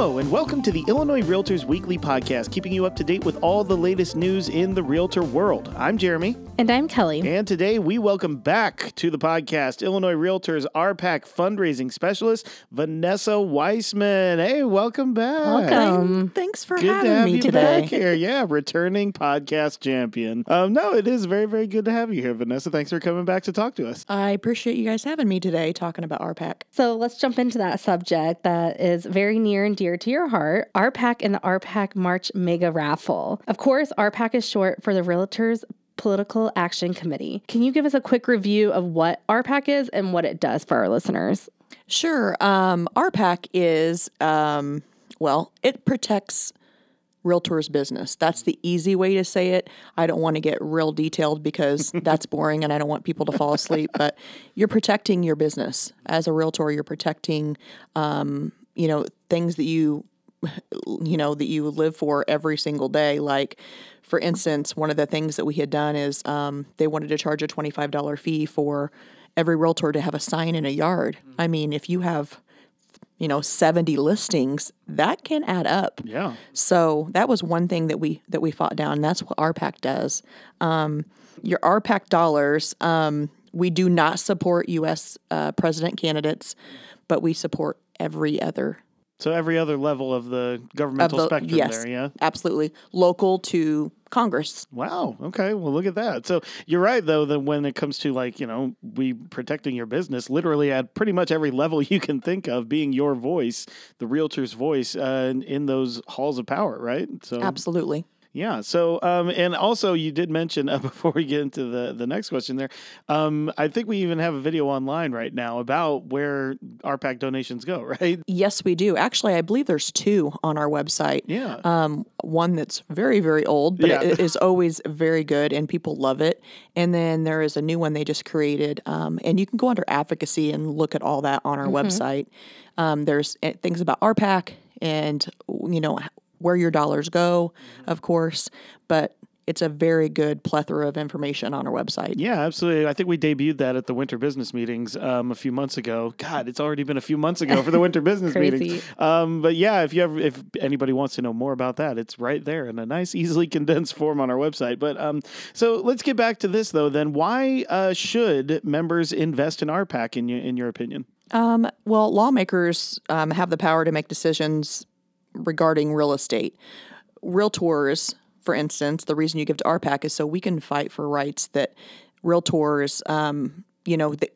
Hello, and welcome to the Illinois Realtors Weekly Podcast, keeping you up to date with all the latest news in the realtor world. I'm Jeremy. And I'm Kelly. And today we welcome back to the podcast Illinois Realtors RPAC fundraising specialist, Vanessa Wiseman. Hey, welcome back. Welcome. Thanks for Good to having have me you today. back here. Yeah, returning podcast champion. Um, no, it is very, very good to have you here, Vanessa. Thanks for coming back to talk to us. I appreciate you guys having me today talking about RPAC. So let's jump into that subject that is very near and dear to your heart RPAC and the RPAC March Mega Raffle. Of course, RPAC is short for the Realtors Political Action Committee. Can you give us a quick review of what RPAC is and what it does for our listeners? Sure. Um, RPAC is, um, well, it protects realtors' business. That's the easy way to say it. I don't want to get real detailed because that's boring and I don't want people to fall asleep, but you're protecting your business. As a realtor, you're protecting, um, you know, things that you you know that you live for every single day like for instance one of the things that we had done is um, they wanted to charge a $25 fee for every realtor to have a sign in a yard i mean if you have you know 70 listings that can add up Yeah. so that was one thing that we that we fought down. That's what RPAC does. Um, your RPAC dollars. Um, we do not support U.S. Uh, president candidates, but we support every other So every other level of the of governmental the spectrum yes, there, yeah? absolutely local to Congress. Wow. Okay. Well, look at that. So you're right, though, that when it comes to like, you know, we protecting your business, literally at pretty much every level you can think of, being your voice, the realtor's voice uh, in, in those halls of power, right? So Absolutely. Yeah. So, um, and also you did mention uh, before we get into the the next question there, um, I think we even have a video online right now about where RPAC donations go, right? Yes, we do. Actually, I believe there's two on our website. Yeah. Um, one that's very, very old, but Yeah. it is always very good and people love it. And then there is a new one they just created. Um, and you can go under advocacy and look at all that on our website. Um, there's uh, things about RPAC and, you know, where your dollars go, of course. But it's a very good plethora of information on our website. Yeah, absolutely. I think we debuted that at the winter business meetings um, a few months ago. God, it's already been a few months ago for the winter business meetings. Um, but yeah, if you ever, if anybody wants to know more about that, it's right there in a nice, easily condensed form on our website. But um, so let's get back to this though. Then, why uh, should members invest in RPAC in your in your opinion? Um, well, lawmakers um, have the power to make decisions regarding real estate. Realtors, for instance, the reason you give to RPAC is so we can fight for rights that realtors, um, you know, th-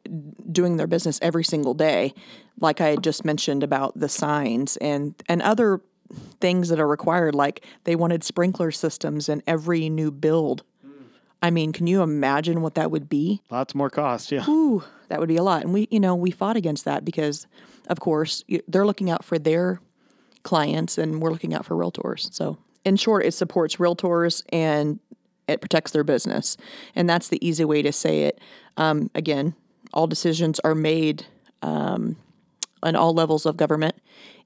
doing their business every single day, like I had just mentioned about the signs and and other things that are required, like they wanted sprinkler systems in every new build. I mean, can you imagine what that would be? Lots more cost. Yeah. Ooh, that would be a lot. And we, you know, we fought against that because, of course, they're looking out for their clients and we're looking out for realtors. So, in short, it supports realtors and it protects their business. And that's the easy way to say it. Um, again, all decisions are made um, on all levels of government,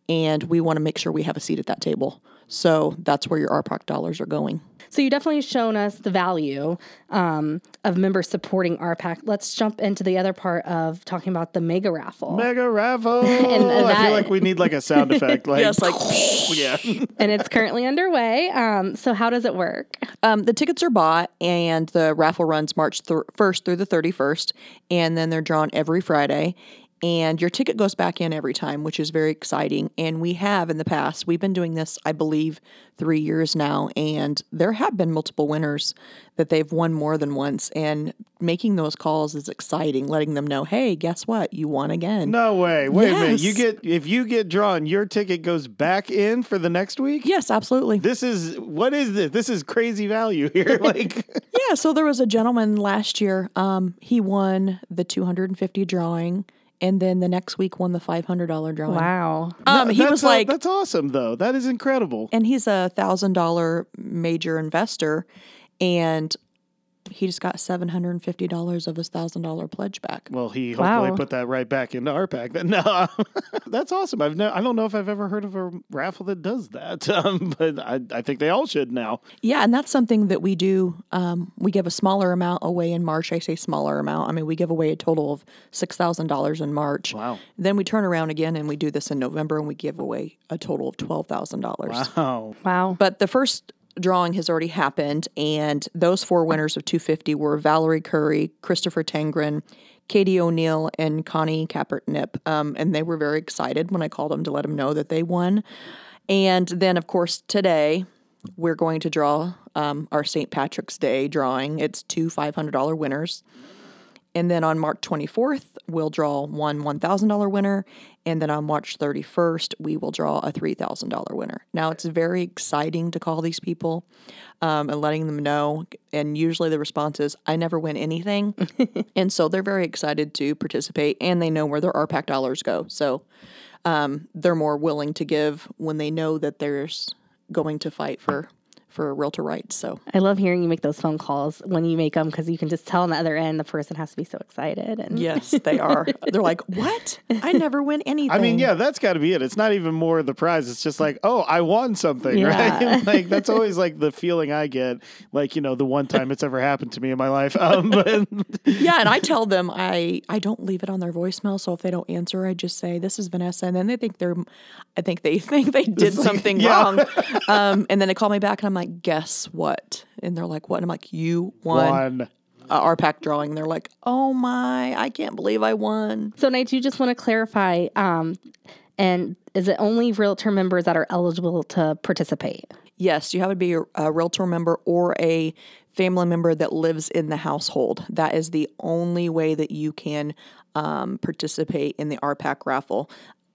and we want to make sure we have a seat at that table. So, that's where your RPAC dollars are going. So you definitely shown us the value um, of members supporting RPAC. Let's jump into the other part of talking about the Mega Raffle. Mega raffle. I that- feel like we need like a sound effect. Like, Yes, like yeah. and it's currently underway. Um, so how does it work? Um, the tickets are bought, and the raffle runs March thir- 1st through the 31st, and then they're drawn every Friday. And your ticket goes back in every time, which is very exciting. And we have in the past, we've been doing this, I believe, three years now, and there have been multiple winners that they've won more than once. And making those calls is exciting, letting them know, hey, guess what? You won again. No way. Wait a minute. You get if you get drawn, your ticket goes back in for the next week. Yes, absolutely. This is what is this? This is crazy value here. Like Yeah, so there was a gentleman last year. Um, he won the 250 drawing, and then the next week won the $500 drawing. Wow. Um, he That's was a- like, that's awesome though. That is incredible. and he's a thousand dollar major investor, and he just got seven hundred and fifty dollars of his thousand dollar pledge back. Well, he hopefully Wow. put that right back into RPAC. Then no, that's awesome. I've no, I don't know if I've ever heard of a raffle that does that, um, but I, I think they all should now. Yeah, and that's something that we do. Um, we give a smaller amount away in March. I say smaller amount. I mean, we give away a total of six thousand dollars in March. Wow. Then we turn around again and we do this in November, and we give away a total of twelve thousand dollars. Wow. Wow. But the first drawing has already happened, and those four winners of 250 were Valerie Curry, Christopher Tangren, Katie O'Neill, and Connie Kaepernick. Um, and they were very excited when I called them to let them know that they won. And then, of course, today we're going to draw um, our St. Patrick's Day drawing. It's two $500 winners. And then on March 24th, we'll draw one $1,000 winner. And then on March 31st, we will draw a $3,000 winner. Now, it's very exciting to call these people um, and letting them know. And usually the response is, I never win anything. and so they're very excited to participate and they know where their RPAC dollars go. So um, they're more willing to give when they know that there's going to fight for, for realtor rights. So I love hearing you make those phone calls when you make them because you can just tell on the other end the person has to be so excited. And yes, they are. they're like, what? I never win anything. I mean, yeah, that's got to be it. It's not even more the prize. It's just like, oh, I won something, Yeah. right? like that's always like the feeling I get. Like you know, the one time it's ever happened to me in my life. Um, but yeah, and I tell them I I don't leave it on their voicemail. So if they don't answer, I just say this is Vanessa, and then they think they're, I think they think they did something Yeah. wrong. Um, and then they call me back, and I'm like, guess what? And they're like, what? And I'm like, you won one. a RPAC drawing. They're like, oh my, I can't believe I won. So, Nate, you just want to clarify, um, and is it only realtor members that are eligible to participate? Yes, you have to be a, a realtor member or a family member that lives in the household. That is the only way that you can um, participate in the RPAC raffle.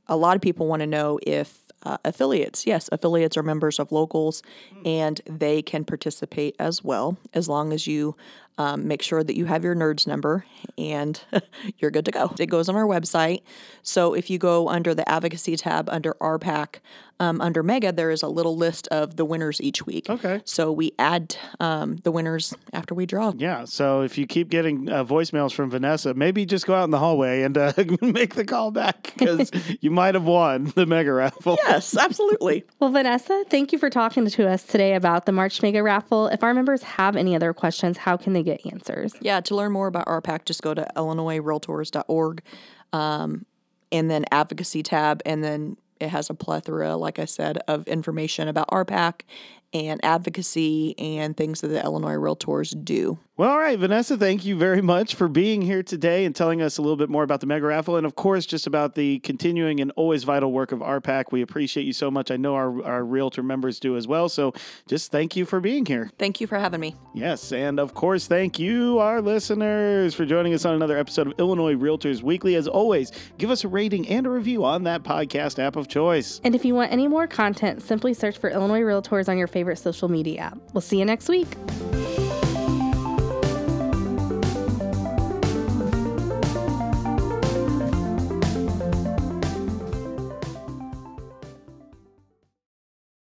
A lot of people want to know if uh, affiliates, yes, affiliates are members of locals and they can participate as well as long as you um, make sure that you have your NRDS number and you're good to go. It goes on our website. So if you go under the advocacy tab under RPAC, um, under Mega, there is a little list of the winners each week. Okay. So we add um, the winners after we draw. Yeah. So if you keep getting uh, voicemails from Vanessa, maybe just go out in the hallway and uh, make the call back because you might have won the mega raffle. Yes, absolutely. Well, Vanessa, thank you for talking to us today about the March Mega Raffle. If our members have any other questions, how can they get answers? Yeah, to learn more about RPAC, just go to illinoisrealtors.org um, and then advocacy tab. And then it has a plethora, like I said, of information about RPAC and advocacy and things that the Illinois Realtors do. Well, all right, Vanessa, thank you very much for being here today and telling us a little bit more about the Mega Raffle and, of course, just about the continuing and always vital work of RPAC. We appreciate you so much. I know our, our Realtor members do as well. So just thank you for being here. Thank you for having me. Yes, and of course, thank you, our listeners, for joining us on another episode of Illinois Realtors Weekly. As always, give us a rating and a review on that podcast app of choice. And if you want any more content, simply search for Illinois Realtors on your favorite social media app. We'll see you next week.